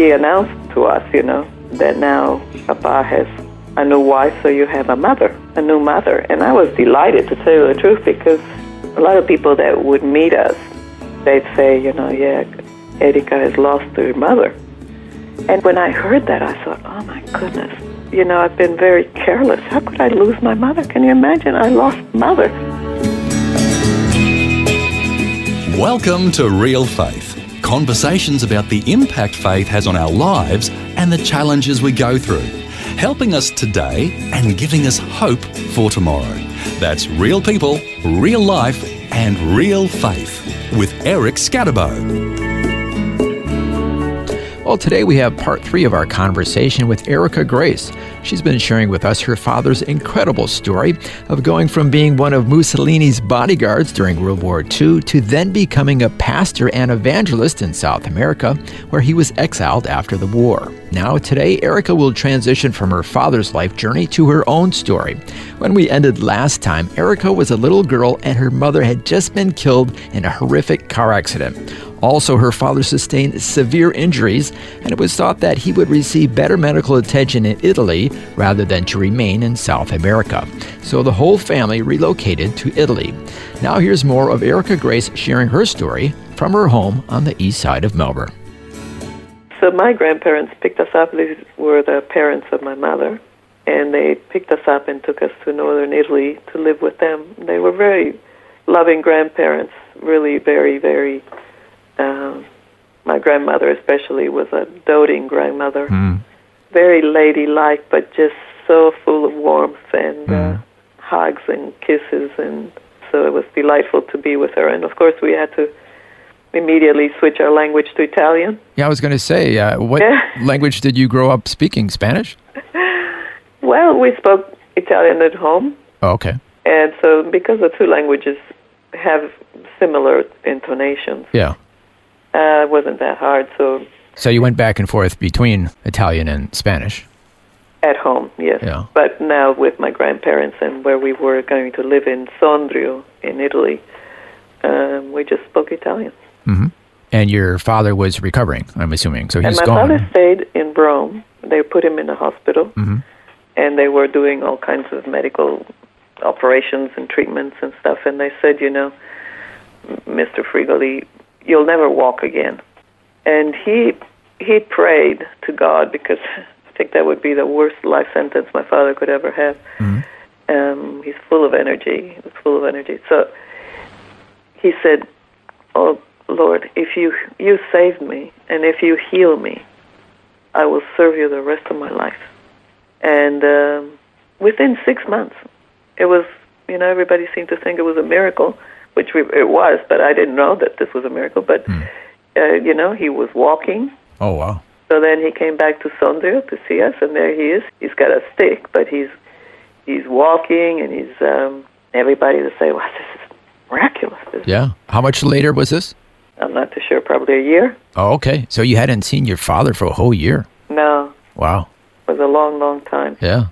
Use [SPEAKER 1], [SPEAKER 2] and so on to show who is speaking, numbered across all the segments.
[SPEAKER 1] he announced to us, you know, that now Papa has a new wife, so you have a mother, a new mother. And I was delighted to tell you the truth because a lot of people that would meet us, they'd say, you know, yeah, Erika has lost her mother. And when I heard that, I thought, oh my goodness, you know, I've been very careless. How could I lose my mother? Can you imagine? I lost mother.
[SPEAKER 2] Welcome to Real Faith conversations about the impact faith has on our lives and the challenges we go through, helping us today and giving us hope for tomorrow. That's real people, real life, and real faith with Eric Skattebo.
[SPEAKER 3] Well, today we have part three of our conversation with Erica Grace. She's been sharing with us her father's incredible story of going from being one of Mussolini's bodyguards during World War II to then becoming a pastor and evangelist in South America, where he was exiled after the war. Now, today, Erica will transition from her father's life journey to her own story. When we ended last time, Erica was a little girl and her mother had just been killed in a horrific car accident. Also, her father sustained severe injuries, and it was thought that he would receive better medical attention in Italy rather than to remain in South America. So the whole family relocated to Italy. Now, here's more of Erica Grace sharing her story from her home on the east side of Melbourne.
[SPEAKER 1] So, my grandparents picked us up. These were the parents of my mother, and they picked us up and took us to northern Italy to live with them. They were very loving grandparents, really very, very uh, my grandmother, especially, was a doting grandmother. Mm. Very ladylike, but just so full of warmth and mm. uh, hmm. hugs and kisses. And so it was delightful to be with her. And of course, we had to immediately switch our language to Italian.
[SPEAKER 3] Yeah, I was going to say, uh, what language did you grow up speaking? Spanish?
[SPEAKER 1] well, we spoke Italian at home.
[SPEAKER 3] Oh, okay.
[SPEAKER 1] And so, because the two languages have similar intonations.
[SPEAKER 3] Yeah.
[SPEAKER 1] Uh, it wasn't that hard. So.
[SPEAKER 3] So you went back and forth between Italian and Spanish.
[SPEAKER 1] At home, yes.
[SPEAKER 3] Yeah.
[SPEAKER 1] But now with my grandparents and where we were going to live in Sondrio in Italy, um, we just spoke Italian.
[SPEAKER 3] Mm-hmm. And your father was recovering, I'm assuming. So he's
[SPEAKER 1] and my
[SPEAKER 3] gone.
[SPEAKER 1] father stayed in Rome. They put him in a hospital,
[SPEAKER 3] mm-hmm.
[SPEAKER 1] and they were doing all kinds of medical operations and treatments and stuff. And they said, you know, Mr. Frigoli, you'll never walk again. And he he prayed to God because I think that would be the worst life sentence my father could ever have.
[SPEAKER 3] Mm-hmm.
[SPEAKER 1] Um, he's full of energy. He's full of energy. So he said, "Oh Lord, if you you saved me and if you heal me, I will serve you the rest of my life." And um, within six months, it was you know everybody seemed to think it was a miracle which we, it was, but I didn't know that this was a miracle. But
[SPEAKER 3] hmm.
[SPEAKER 1] uh, you know, he was walking.
[SPEAKER 3] Oh wow!
[SPEAKER 1] So then he came back to Sondrio to see us, and there he is. He's got a stick, but he's he's walking, and he's um, everybody to say, "Wow, this is miraculous." This
[SPEAKER 3] yeah. How much later was this?
[SPEAKER 1] I'm not too sure. Probably a year.
[SPEAKER 3] Oh, okay. So you hadn't seen your father for a whole year.
[SPEAKER 1] No.
[SPEAKER 3] Wow.
[SPEAKER 1] It was a long, long time.
[SPEAKER 3] Yeah.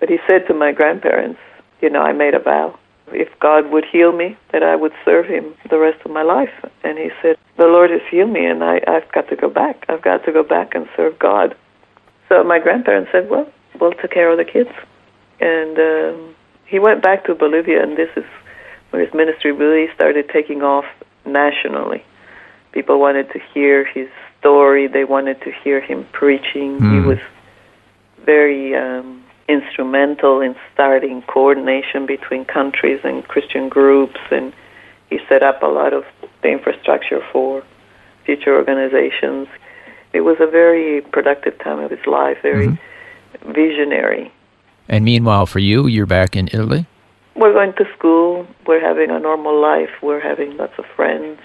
[SPEAKER 1] But he said to my grandparents, you know, I made a vow if God would heal me, that I would serve Him the rest of my life. And he said, The Lord has healed me, and I, I've got to go back. I've got to go back and serve God. So my grandparents said, Well, we'll take care of the kids. And um, he went back to Bolivia, and this is where his ministry really started taking off nationally. People wanted to hear his story, they wanted to hear him preaching. Mm. He hmm. was very. Um, instrumental in starting coordination between countries and Christian groups, and he set up a lot of the infrastructure for future organizations. It was a very productive time of his life, very mm-hmm. visionary.
[SPEAKER 3] And meanwhile, for you, you're back in Italy?
[SPEAKER 1] We're going to school. We're having a normal life. We're having lots of friends.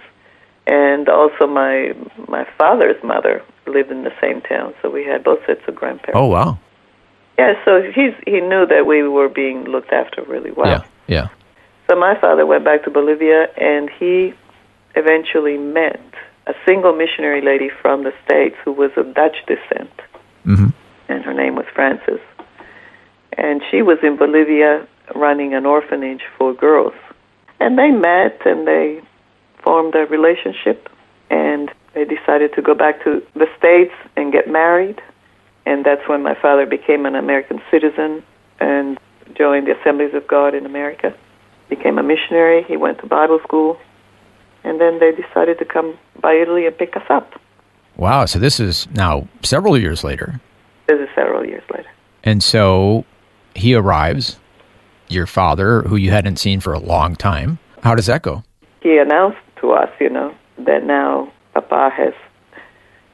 [SPEAKER 1] And also, my my father's mother lived in the same town, so we had both sets of grandparents.
[SPEAKER 3] Oh wow.
[SPEAKER 1] Yeah, so he's he knew that we were being looked after really well.
[SPEAKER 3] Yeah. Yeah.
[SPEAKER 1] So my father went back to Bolivia, and he eventually met a single missionary lady from the States who was of Dutch descent,
[SPEAKER 3] Mhm.
[SPEAKER 1] and her name was Frances. And she was in Bolivia running an orphanage for girls. And they met and they formed a relationship, and they decided to go back to the States and get married. And that's when my father became an American citizen and joined the Assemblies of God in America. Became a missionary. He went to Bible school. And then they decided to come by Italy and pick us up.
[SPEAKER 3] Wow. So this is now several years later,
[SPEAKER 1] This is several years later.
[SPEAKER 3] and so he arrives. Your father, who you hadn't seen for a long time. How does that go?
[SPEAKER 1] He announced to us, you know, that now Papa has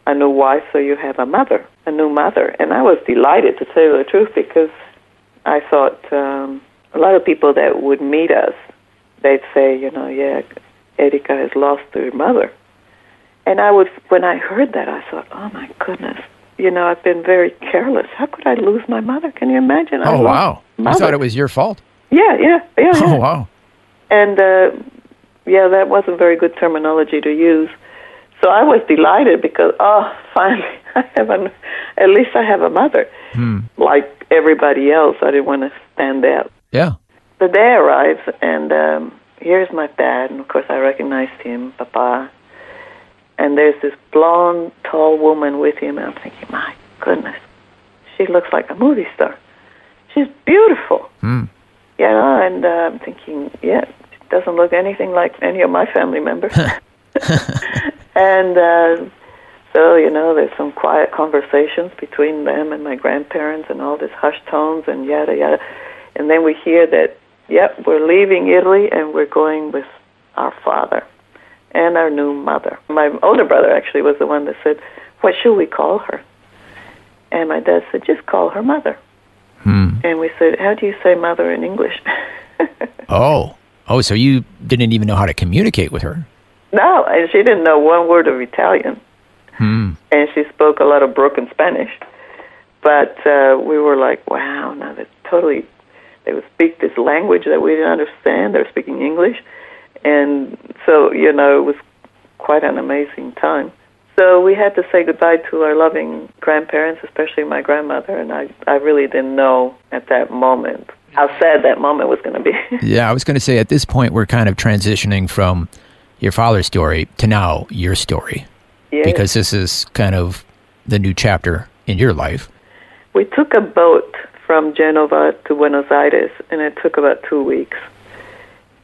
[SPEAKER 1] a new wife, so you have a mother, a new mother. And I was delighted, to tell you the truth, because I thought um, a lot of people that would meet us, they'd say, you know, yeah, Erika has lost her mother. And I would, when I heard that, I thought, oh my goodness, you know, I've been very careless. How could I lose my mother? Can you imagine? I
[SPEAKER 3] Oh wow.
[SPEAKER 1] Mother.
[SPEAKER 3] thought it was your fault.
[SPEAKER 1] Yeah, yeah, yeah. yeah.
[SPEAKER 3] Oh wow.
[SPEAKER 1] And uh, yeah, that wasn't very good terminology to use. So I was delighted because oh, finally I have an at least I have a mother. Like everybody else, I didn't want to stand out.
[SPEAKER 3] Yeah.
[SPEAKER 1] The day arrives, and um, here's my dad, and of course I recognized him, Papa. And there's this blonde, tall woman with him, and I'm thinking, my goodness, she looks like a movie star. She's beautiful.
[SPEAKER 3] Hmm.
[SPEAKER 1] You know, and uh, I'm thinking, yeah, she doesn't look anything like any of my family members. and uh, so, you know, there's some quiet conversations between them and my grandparents and all this hushed tones and yada, yada. And then we hear that, yep, we're leaving Italy and we're going with our father and our new mother. My older brother actually was the one that said, what should we call her? And my dad said, just call her mother.
[SPEAKER 3] Hmm.
[SPEAKER 1] And we said, how do you say mother in English?
[SPEAKER 3] Oh. Oh, so you didn't even know how to communicate with her.
[SPEAKER 1] no, and she didn't know one word of Italian.
[SPEAKER 3] Hmm.
[SPEAKER 1] And she spoke a lot of broken Spanish. But uh, we were like, wow, now that's totally, they would speak this language that we didn't understand. They're speaking English. And so, you know, it was quite an amazing time. So we had to say goodbye to our loving grandparents, especially my grandmother, and I, I really didn't know at that moment how sad that moment was going to be.
[SPEAKER 3] Yeah, I was going to say at this point we're kind of transitioning from your father's story to now your story
[SPEAKER 1] yeah.
[SPEAKER 3] because this is kind of the new chapter in your life.
[SPEAKER 1] We took a boat from Genova to Buenos Aires, and it took about two weeks.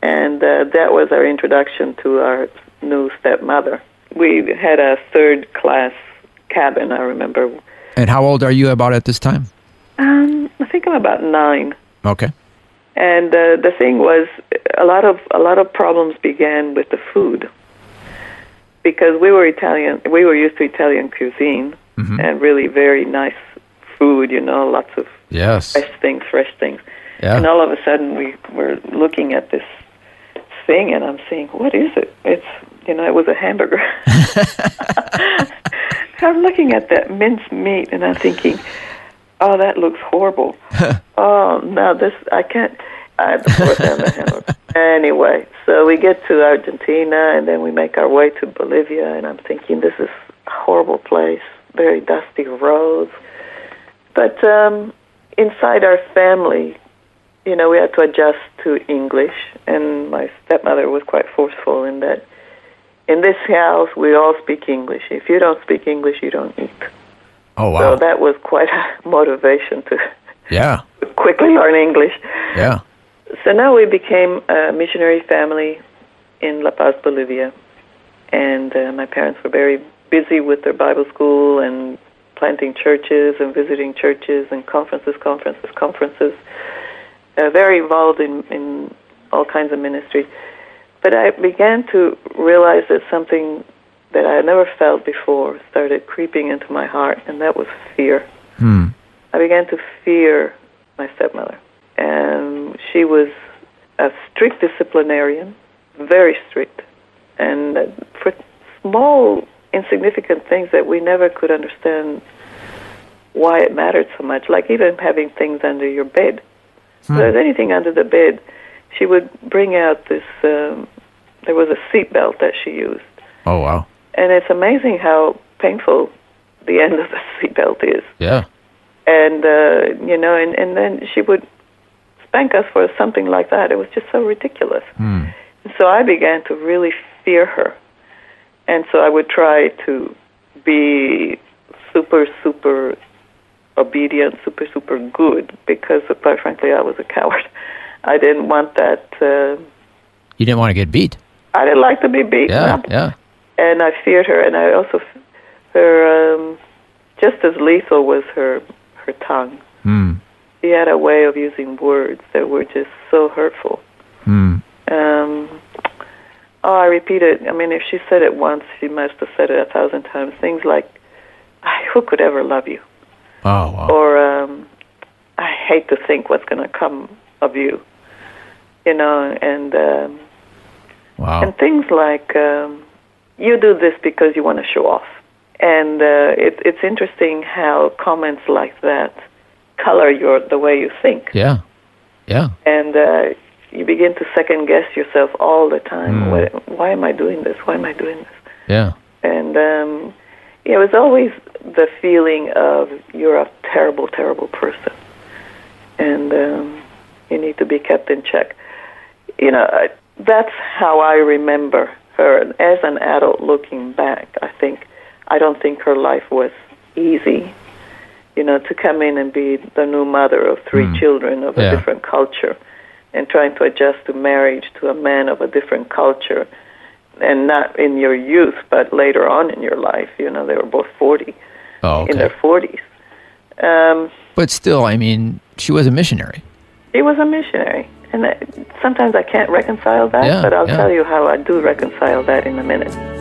[SPEAKER 1] And uh, that was our introduction to our new stepmother. We had a third class cabin, I remember.
[SPEAKER 3] And how old are you about at this time?
[SPEAKER 1] Um, I think I'm about nine.
[SPEAKER 3] Okay.
[SPEAKER 1] And uh, the thing was, a lot of a lot of problems began with the food because we were Italian. We were used to Italian cuisine
[SPEAKER 3] Mhm.
[SPEAKER 1] and really very nice food. You know, lots of
[SPEAKER 3] Yes.
[SPEAKER 1] fresh things, fresh things.
[SPEAKER 3] Yeah.
[SPEAKER 1] And all of a sudden, we were looking at this thing, and I'm saying, "What is it?" It's you know, it was a hamburger. I'm looking at that minced meat, and I'm thinking, "Oh, that looks horrible." oh no, this I can't. I had to force down the. Anyway, so we get to Argentina, and then we make our way to Bolivia, and I'm thinking, "This is a horrible place. Very dusty roads." But um, inside our family, you know, we had to adjust to English, and my stepmother was quite forceful in that. In this house, we all speak English. If you don't speak English, you don't eat.
[SPEAKER 3] Oh wow!
[SPEAKER 1] So that was quite a motivation to
[SPEAKER 3] Yeah.
[SPEAKER 1] quickly learn English.
[SPEAKER 3] Yeah.
[SPEAKER 1] So now we became a missionary family in La Paz, Bolivia, and uh, my parents were very busy with their Bible school and planting churches and visiting churches and conferences, conferences, conferences. Uh, very involved in in all kinds of ministry. But I began to realize that something that I had never felt before started creeping into my heart, and that was fear.
[SPEAKER 3] Hmm.
[SPEAKER 1] I began to fear my stepmother. And she was a strict disciplinarian, very strict. And for small insignificant things that we never could understand why it mattered so much. Like even having things under your bed. Hmm. If there's anything under the bed, she would bring out this. Um, there was a seat belt that she used.
[SPEAKER 3] Oh wow!
[SPEAKER 1] And it's amazing how painful the end of the seat belt is.
[SPEAKER 3] Yeah.
[SPEAKER 1] And uh, you know, and and then she would spank us for something like that. It was just so ridiculous.
[SPEAKER 3] Hmm.
[SPEAKER 1] So I began to really fear her, and so I would try to be super super obedient, super, super good because, quite frankly, I was a coward. I didn't want that. Uh,
[SPEAKER 3] you didn't want to get beat.
[SPEAKER 1] I didn't like to be beaten
[SPEAKER 3] yeah,
[SPEAKER 1] up.
[SPEAKER 3] Yeah,
[SPEAKER 1] And I feared her, and I also her um, just as lethal was her her tongue.
[SPEAKER 3] Mm.
[SPEAKER 1] She had a way of using words that were just so hurtful.
[SPEAKER 3] Mm.
[SPEAKER 1] Um, oh, I repeat it. I mean, if she said it once, she must have said it a thousand times. Things like, "Who could ever love you?"
[SPEAKER 3] Oh, wow.
[SPEAKER 1] Or um, I hate to think what's going to come of you. You know, and um,
[SPEAKER 3] wow.
[SPEAKER 1] and things like um, you do this because you want to show off. And uh, it, it's interesting how comments like that color your the way you think.
[SPEAKER 3] Yeah, yeah.
[SPEAKER 1] And uh, you begin to second guess yourself all the time.
[SPEAKER 3] Mm.
[SPEAKER 1] Why, why am I doing this? Why am I doing this?
[SPEAKER 3] Yeah.
[SPEAKER 1] And um, yeah, it was always the feeling of you're a terrible, terrible person, and um, you need to be kept in check. You know, I, that's how I remember her. As an adult looking back, I think I don't think her life was easy. You know, to come in and be the new mother of three
[SPEAKER 3] mm.
[SPEAKER 1] children of
[SPEAKER 3] yeah.
[SPEAKER 1] a different culture, and trying to adjust to marriage to a man of a different culture and not in your youth, but later on in your life. You know, they were both 40,
[SPEAKER 3] oh, okay.
[SPEAKER 1] in their 40s. Um,
[SPEAKER 3] but still, I mean, she was a missionary.
[SPEAKER 1] She was a missionary. And I, sometimes I can't reconcile that,
[SPEAKER 3] yeah,
[SPEAKER 1] but I'll
[SPEAKER 3] yeah.
[SPEAKER 1] tell you how I do reconcile that in a minute.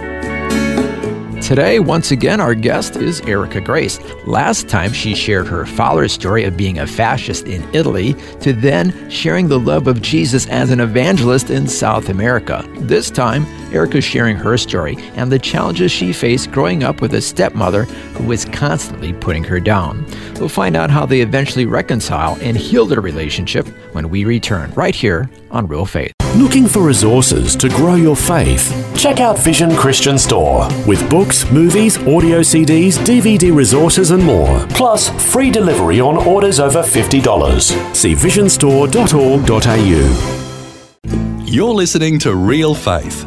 [SPEAKER 3] Today, once again, our guest is Erica Grace. Last time, she shared her father's story of being a fascist in Italy to then sharing the love of Jesus as an evangelist in South America. This time, Erica's sharing her story and the challenges she faced growing up with a stepmother who was constantly putting her down. We'll find out how they eventually reconcile and heal their relationship when we return right here on Real Faith.
[SPEAKER 4] Looking for resources to grow your faith? Check out Vision Christian Store with books, movies, audio CDs, DVD resources, and more. Plus, free delivery on orders over $50. See visionstore.org.au.
[SPEAKER 2] You're listening to Real Faith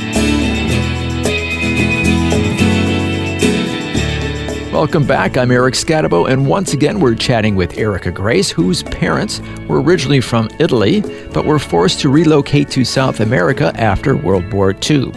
[SPEAKER 3] Welcome back. I'm Eric Skattebo, and once again we're chatting with Erica Grace, whose parents were originally from Italy, but were forced to relocate to South America after World War II.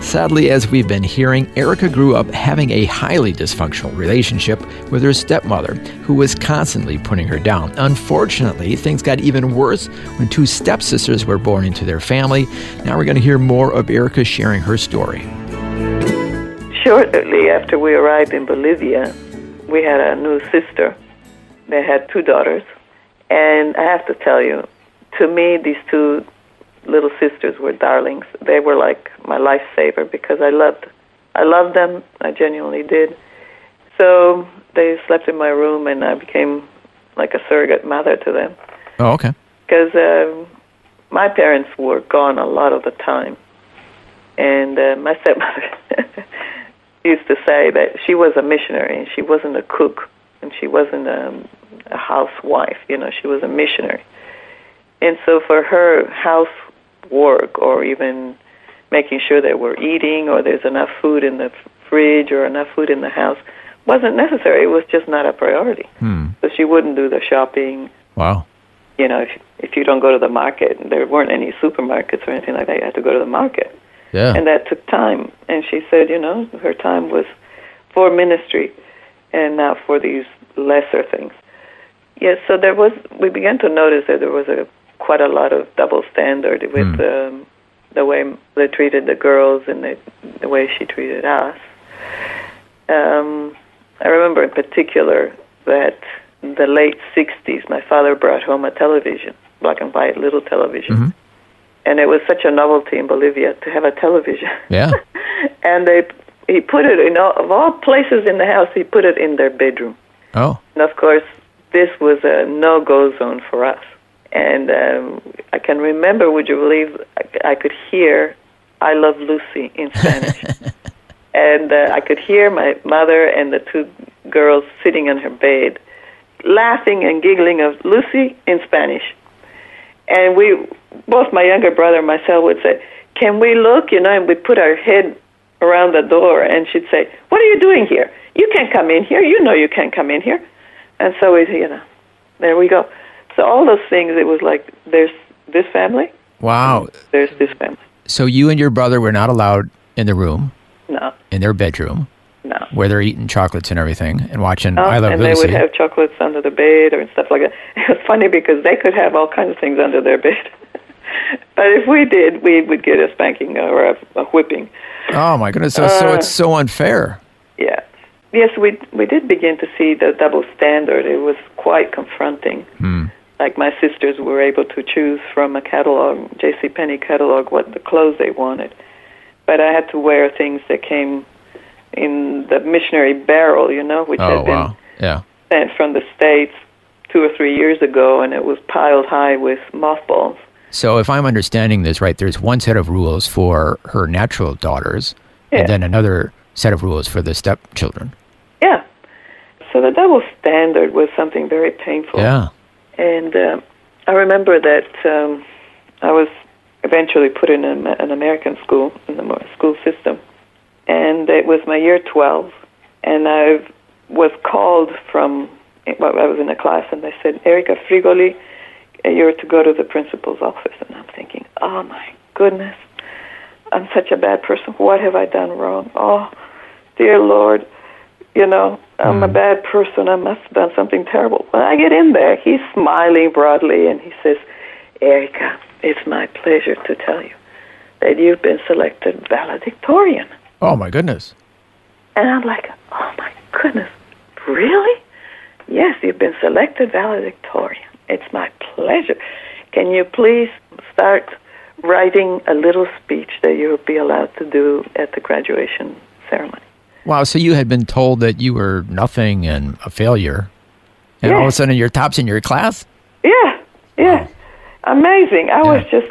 [SPEAKER 3] Sadly, as we've been hearing, Erica grew up having a highly dysfunctional relationship with her stepmother, who was constantly putting her down. Unfortunately, things got even worse when two stepsisters were born into their family. Now we're going to hear more of Erica sharing her story.
[SPEAKER 1] Shortly after we arrived in Bolivia, we had a new sister. They had two daughters. And I have to tell you, to me, these two little sisters were darlings. They were like my lifesaver because I loved, I loved them. I genuinely did. So they slept in my room, and I became like a surrogate mother to them.
[SPEAKER 3] Oh, okay.
[SPEAKER 1] Because uh, my parents were gone a lot of the time, and uh, my stepmother used to say that she was a missionary and she wasn't a cook and she wasn't a, a housewife. You know, she was a missionary. And so for her, housework or even making sure that we're eating or there's enough food in the fridge or enough food in the house wasn't necessary. It was just not a priority.
[SPEAKER 3] Hmm.
[SPEAKER 1] So she wouldn't do the shopping.
[SPEAKER 3] Wow.
[SPEAKER 1] You know, if if you don't go to the market, there weren't any supermarkets or anything like that. You had to go to the market
[SPEAKER 3] Yeah.
[SPEAKER 1] and that took time. And she said, you know, her time was for ministry and not for these lesser things. Yes, so there was. We began to notice that there was a quite a lot of double standard with um, the way they treated the girls and the, the way she treated us. Um, I remember in particular that in the late '60s, my father brought home a television, black and white little television, and it was such a novelty in Bolivia to have a television.
[SPEAKER 3] Yeah.
[SPEAKER 1] and they he put it in all, of all places in the house. He put it in their bedroom.
[SPEAKER 3] Oh.
[SPEAKER 1] And of course, this was a no-go zone for us. And um, I can remember, would you believe, I, I could hear "I Love Lucy" in Spanish, and uh, I could hear my mother and the two girls sitting on her bed, laughing and giggling of Lucy in Spanish. And we, both my younger brother and myself, would say, "Can we look?" You know, and we'd put our head around the door, and she'd say, "What are you doing here? You can't come in here. You know you can't come in here." And so we, you know, there we go. So all those things, it was like there's this family,
[SPEAKER 3] Wow.
[SPEAKER 1] there's this family.
[SPEAKER 3] So you and your brother were not allowed in the room,
[SPEAKER 1] No,
[SPEAKER 3] in their bedroom,
[SPEAKER 1] no.
[SPEAKER 3] where they're eating chocolates and everything and watching
[SPEAKER 1] No,
[SPEAKER 3] I Love
[SPEAKER 1] and
[SPEAKER 3] Lucy.
[SPEAKER 1] they would have chocolates under the bed or stuff like that. It was funny because they could have all kinds of things under their bed. but if we did, we would get a spanking or a, a whipping.
[SPEAKER 3] oh my goodness. So, so
[SPEAKER 1] Uh,
[SPEAKER 3] it's so unfair.
[SPEAKER 1] Yeah. Yes, we we did begin to see the double standard. It was quite confronting. Like my sisters were able to choose from a catalog, J.C. Penney catalog, what the clothes they wanted, but I had to wear things that came in the missionary barrel, you know, which
[SPEAKER 3] Oh,
[SPEAKER 1] had been
[SPEAKER 3] wow. Yeah.
[SPEAKER 1] sent from the states two or three years ago, and it was piled high with mothballs.
[SPEAKER 3] So if I'm understanding this right, there's one set of rules for her natural daughters
[SPEAKER 1] Yeah.
[SPEAKER 3] and then another set of rules for the stepchildren.
[SPEAKER 1] Yeah. So the double standard was something very painful.
[SPEAKER 3] Yeah.
[SPEAKER 1] And uh, I remember that um, I was eventually put in a, an American school in the school system, and it was my year 12, and I was called from. Well, I was in a class, and they said, "Erica Frigoli, uh, you're to go to the principal's office." And I'm thinking, "Oh my goodness, I'm such a bad person. What have I done wrong? Oh, dear Lord." you know, I'm a hmm. bad person. I must have done something terrible. When I get in there, he's smiling broadly and he says, Erica, it's my pleasure to tell you that you've been selected valedictorian.
[SPEAKER 3] Oh my goodness.
[SPEAKER 1] And I'm like, oh my goodness, really? Yes, you've been selected valedictorian. It's my pleasure. Can you please start writing a little speech that you'll be allowed to do at the graduation ceremony?
[SPEAKER 3] Wow. So you had been told that you were nothing and a failure, and all of a sudden you're tops in your class.
[SPEAKER 1] Yeah, yeah, amazing. I was just,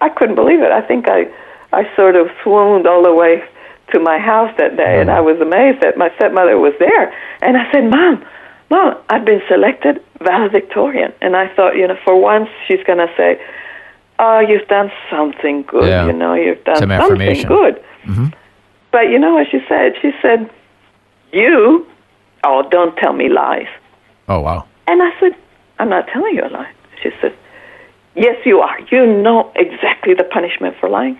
[SPEAKER 1] I couldn't believe it. I think I, I sort of swooned all the way to my house that day, and I mm-hmm. was amazed that my stepmother was there. And I said, "Mom, Mom, I've been selected valedictorian." And I thought, you know, for once she's going to say, "Oh, you've done something good.
[SPEAKER 3] Yeah.
[SPEAKER 1] You know, you've done
[SPEAKER 3] Some
[SPEAKER 1] something good." Mm-hmm. But you know what she said? She said, "You, oh, don't tell me lies."
[SPEAKER 3] Oh wow.
[SPEAKER 1] And I said, I'm not telling you a lie. She said, Yes, you are. You know exactly the punishment for lying.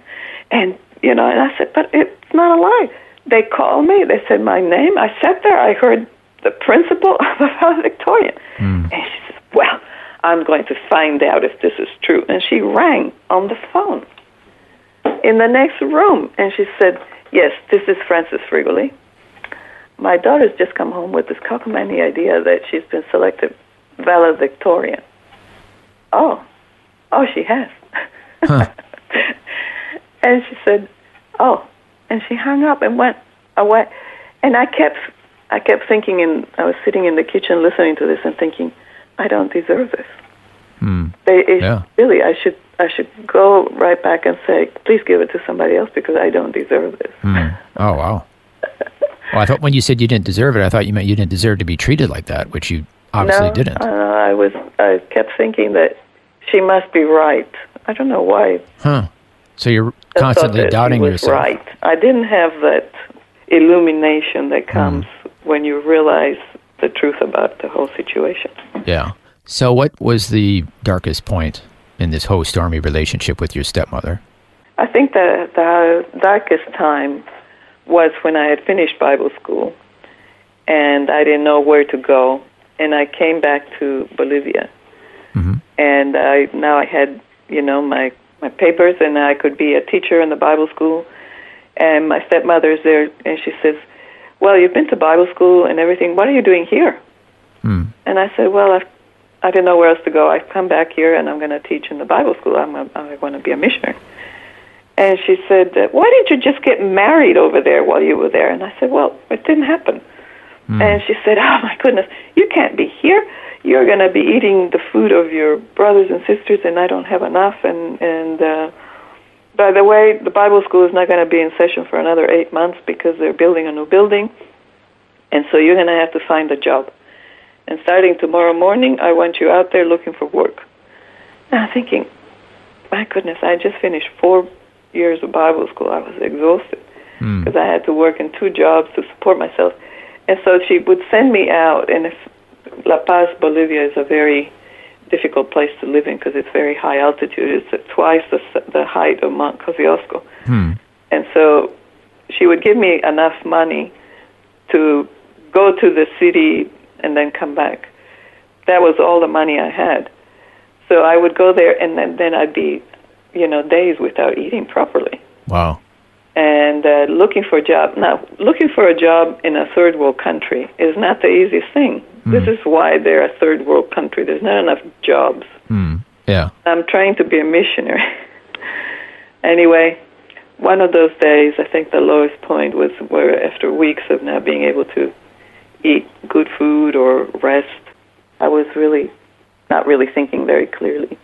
[SPEAKER 1] And, you know, and I said, But it's not a lie. They called me. They said my name. I sat there. I heard the principal of the valedictorian. Hmm. And she said, Well, I'm going to find out if this is true. And she rang on the phone in the next room. And she said, Yes, this is Frances Frigoli. My daughter's just come home with this cockamamie idea that she's been selected valedictorian. Oh, oh, she has. and she said, "Oh," and she hung up and went away. And I kept, I kept thinking, and I was sitting in the kitchen listening to this and thinking, I don't deserve this. They, it,
[SPEAKER 3] Yeah.
[SPEAKER 1] Really, I should, I should go right back and say, please give it to somebody else because I don't deserve this.
[SPEAKER 3] Oh wow. Well, I thought when you said you didn't deserve it, I thought you meant you didn't deserve to be treated like that, which you obviously
[SPEAKER 1] no,
[SPEAKER 3] didn't.
[SPEAKER 1] Uh, I was. I kept thinking that she must be right. I don't know why.
[SPEAKER 3] Huh. So you're constantly doubting yourself.
[SPEAKER 1] Right. I didn't have that illumination that
[SPEAKER 3] Hmm.
[SPEAKER 1] comes when you realize the truth about the whole situation.
[SPEAKER 3] Yeah. So what was the darkest point in this whole stormy relationship with your stepmother?
[SPEAKER 1] I think the the darkest time was when I had finished Bible school, and I didn't know where to go. and I came back to Bolivia. And I now I had you know my my papers, and I could be a teacher in the Bible school. And my stepmother's there, and she says, "Well, you've been to Bible school and everything. What are you doing here?" Hmm. And I said, "Well, I've, I didn't know where else to go. I've come back here, and I'm going to teach in the Bible school. I'm a, I want to be a missionary." And she said, "Why didn't you just get married over there while you were there?" And I said, "Well, it didn't happen." Hmm. And she said, "Oh my goodness, you can't be here. You're going to be eating the food of your brothers and sisters, and I don't have enough." And and uh, by the way, the Bible school is not going to be in session for another eight months because they're building a new building, and so you're going to have to find a job. And starting tomorrow morning, I want you out there looking for work. And I'm thinking, my goodness, I just finished four years of Bible school. I was exhausted because I had to work in two jobs to support myself. And so she would send me out, and if La Paz, Bolivia is a very difficult place to live in because it's very high altitude. It's twice the, the height of Mount Kosciuszko. And so she would give me enough money to go to the city and then come back. That was all the money I had. So I would go there, and then, then I'd be, you know, days without eating properly
[SPEAKER 3] Wow.
[SPEAKER 1] and uh, looking for a job. Now, looking for a job in a third world country is not the easiest thing. Hmm. This is why they're a third world country. There's not enough jobs. Hmm.
[SPEAKER 3] Yeah.
[SPEAKER 1] I'm trying to be a missionary. anyway, one of those days, I think the lowest point was where after weeks of not being able to eat good food or rest, I was really not really thinking very clearly.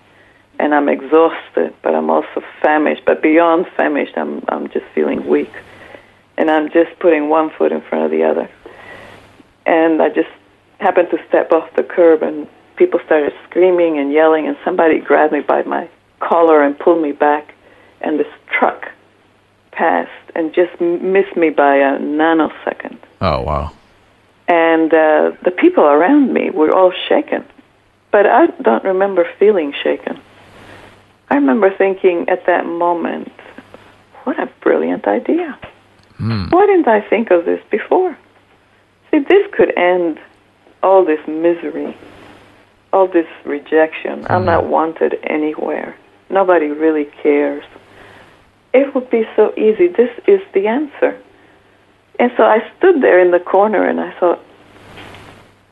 [SPEAKER 1] And I'm exhausted, but I'm also famished. But beyond famished, I'm I'm just feeling weak. And I'm just putting one foot in front of the other. And I just happened to step off the curb and people started screaming and yelling and somebody grabbed me by my collar and pulled me back and this truck passed and just missed me by a nanosecond.
[SPEAKER 3] Oh, wow.
[SPEAKER 1] and uh, the people around me were all shaken but i don't remember feeling shaken. I remember thinking at that moment what a brilliant idea. Why didn't i think of this before? See this could end all this misery all this rejection i'm mm-hmm. not wanted anywhere nobody really cares it would be so easy this is the answer and so i stood there in the corner and i thought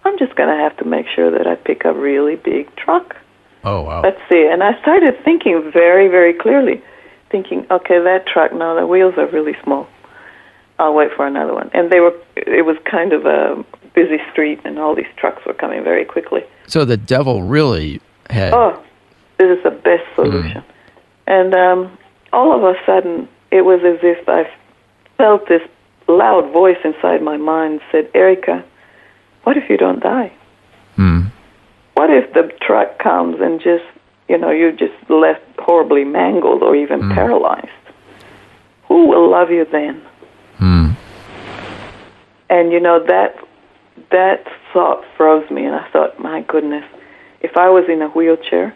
[SPEAKER 1] I'm just going to have to make sure that I pick a really big truck.
[SPEAKER 3] Oh, wow.
[SPEAKER 1] Let's see. And I started thinking very, very clearly, thinking, okay, that truck, no, the wheels are really small. I'll wait for another one. And they were, it was kind of a busy street, and all these trucks were coming very quickly.
[SPEAKER 3] So the devil really had.
[SPEAKER 1] Oh, this is the best hmm. solution. And um, all of a sudden, it was as if I felt this loud voice inside my mind said, Erica, what if you don't die? Hmm. What if the truck comes and just, you know, you're just left horribly mangled or even hmm. paralyzed? Who will love you then? And you know that that thought froze me, and I thought, my goodness, if I was in a wheelchair,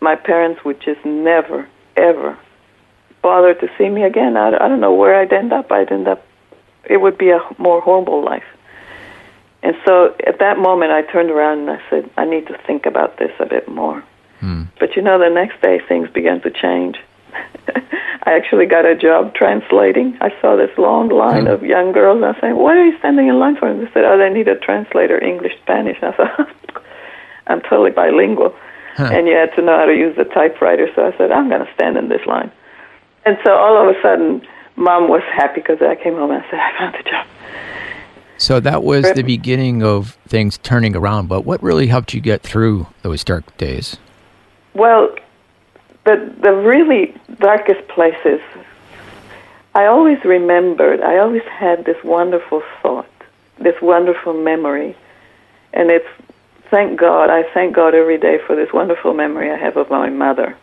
[SPEAKER 1] my parents would just never, ever bother to see me again. I, I don't know where I'd end up. I'd end up, it would be a more horrible life. And so at that moment, I turned around and I said, I need to think about this a bit more. Hmm. But you know, the next day, things began to change. I actually got a job translating. I saw this long line hmm. of young girls. And I said, saying, "What are you standing in line for?" And they said, "Oh, they need a translator, English, Spanish." And I thought, "I'm totally bilingual, and you had to know how to use the typewriter." So I said, "I'm going to stand in this line." And so all of a sudden, Mom was happy because I came home and I said, "I found a job."
[SPEAKER 3] So that was the beginning of things turning around. But what really helped you get through those dark days?
[SPEAKER 1] Well, the the really darkest places, I always remembered. I always had this wonderful thought, this wonderful memory, and it's thank God. I thank God every day for this wonderful memory I have of my mother.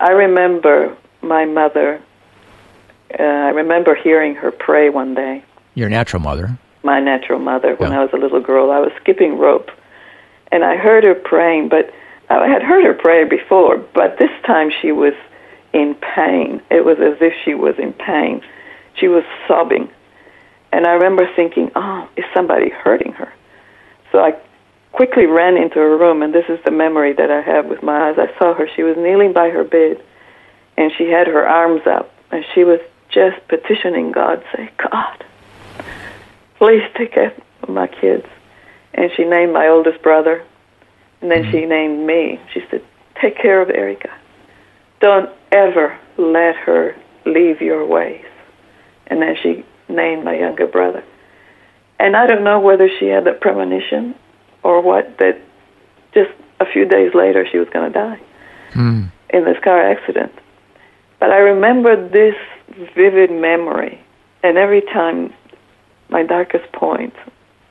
[SPEAKER 1] I remember my mother. Uh, I remember hearing her pray one day
[SPEAKER 3] Your natural mother.
[SPEAKER 1] my natural mother when
[SPEAKER 3] Yeah.
[SPEAKER 1] I was a little girl. I was skipping rope, and I heard her praying. But I had heard her pray before, but this time she was in pain. It was as if she was in pain. She was sobbing, and I remember thinking, "Oh, is somebody hurting her?" So I quickly ran into her room, and this is the memory that I have with my eyes. I saw her. She was kneeling by her bed, and she had her arms up, and she was just petitioning God, say, God, please take care of my kids. And she named my oldest brother, and then she named me. She said, take care of Erica. Don't ever let her leave your ways. And then she named my younger brother. And I don't know whether she had the premonition or what, that just a few days later she was going to die
[SPEAKER 3] Mm.
[SPEAKER 1] in this car accident. But I remember this vivid memory, and every time my darkest point,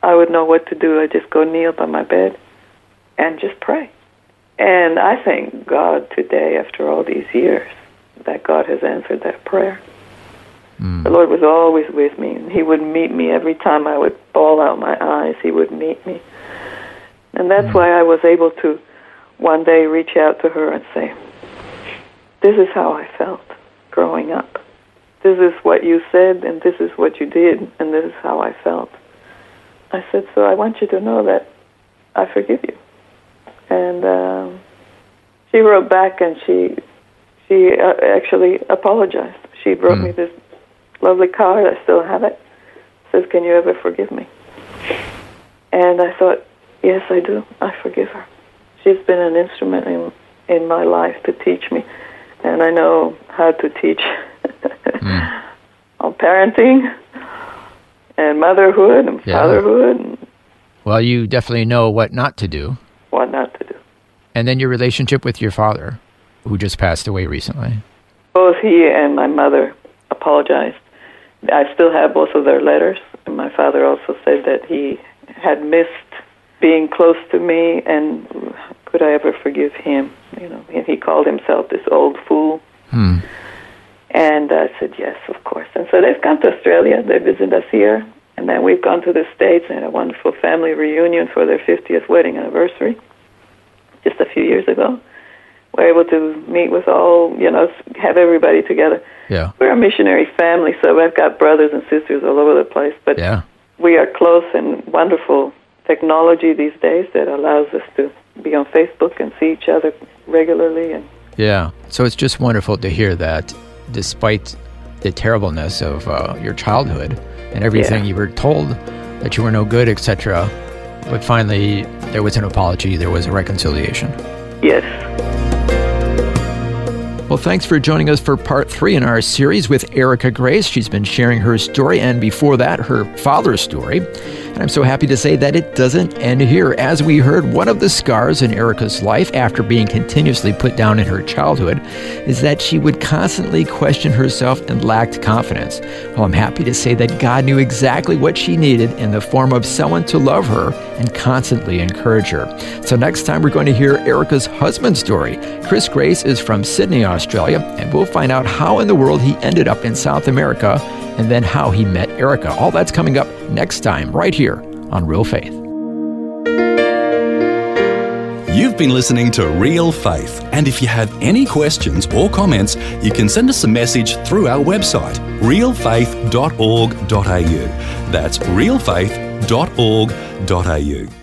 [SPEAKER 1] I would know what to do. I just go kneel by my bed and just pray. And I thank God today, after all these years, that God has answered that prayer. Hmm. The Lord was always with me, He would meet me every time I would bawl out my eyes. He would meet me. And that's hmm. why I was able to one day reach out to her and say, This is how I felt growing up. This is what you said, and this is what you did, and this is how I felt. I said, So I want you to know that I forgive you. And um, she wrote back and she she uh, actually apologized. She wrote me this lovely card. I still have it. Says, "Can you ever forgive me?" And I thought, yes, I do. I forgive her. She's been an instrument in in my life to teach me, and I know how to teach on parenting and motherhood and
[SPEAKER 3] Yeah.
[SPEAKER 1] fatherhood and
[SPEAKER 3] Well, you definitely know what not to do.
[SPEAKER 1] What not to do.
[SPEAKER 3] And then your relationship with your father, who just passed away recently.
[SPEAKER 1] both he and my mother apologized. I still have both of their letters. And my father also said that he had missed being close to me, and could I ever forgive him? You know, he called himself this old fool.
[SPEAKER 3] Hmm.
[SPEAKER 1] And I said yes, of course. And so they've come to Australia. They visit us here, and then we've gone to the States and had a wonderful family reunion for their 50th wedding anniversary just a few years ago. We're able to meet with all, you know, have everybody together.
[SPEAKER 3] Yeah.
[SPEAKER 1] We're a missionary family, so I've got brothers and sisters all over the place. But
[SPEAKER 3] Yeah.
[SPEAKER 1] we are close and wonderful technology these days that allows us to be on Facebook and see each other regularly. And
[SPEAKER 3] Yeah. So it's just wonderful to hear that despite the terribleness of uh, your childhood and everything
[SPEAKER 1] Yeah.
[SPEAKER 3] you were told that you were no good, etc., but finally there was an apology, there was a reconciliation.
[SPEAKER 1] yes,
[SPEAKER 3] Well, thanks for joining us for part three in our series with Erica Grace. She's been sharing her story and before that, her father's story. And I'm so happy to say that it doesn't end here. As we heard, one of the scars in Erica's life after being continuously put down in her childhood is that she would constantly question herself and lacked confidence. Well, I'm happy to say that God knew exactly what she needed in the form of someone to love her and constantly encourage her. So next time we're going to hear Erica's husband's story. Chris Grace is from Sydney, Australia, and we'll find out how in the world he ended up in South America and then how he met Erica. All that's coming up next time, right here on Real Faith.
[SPEAKER 2] You've been listening to Real Faith, and if you have any questions or comments, you can send us a message through our website, realfaith.org.au. That's realfaith.org.au.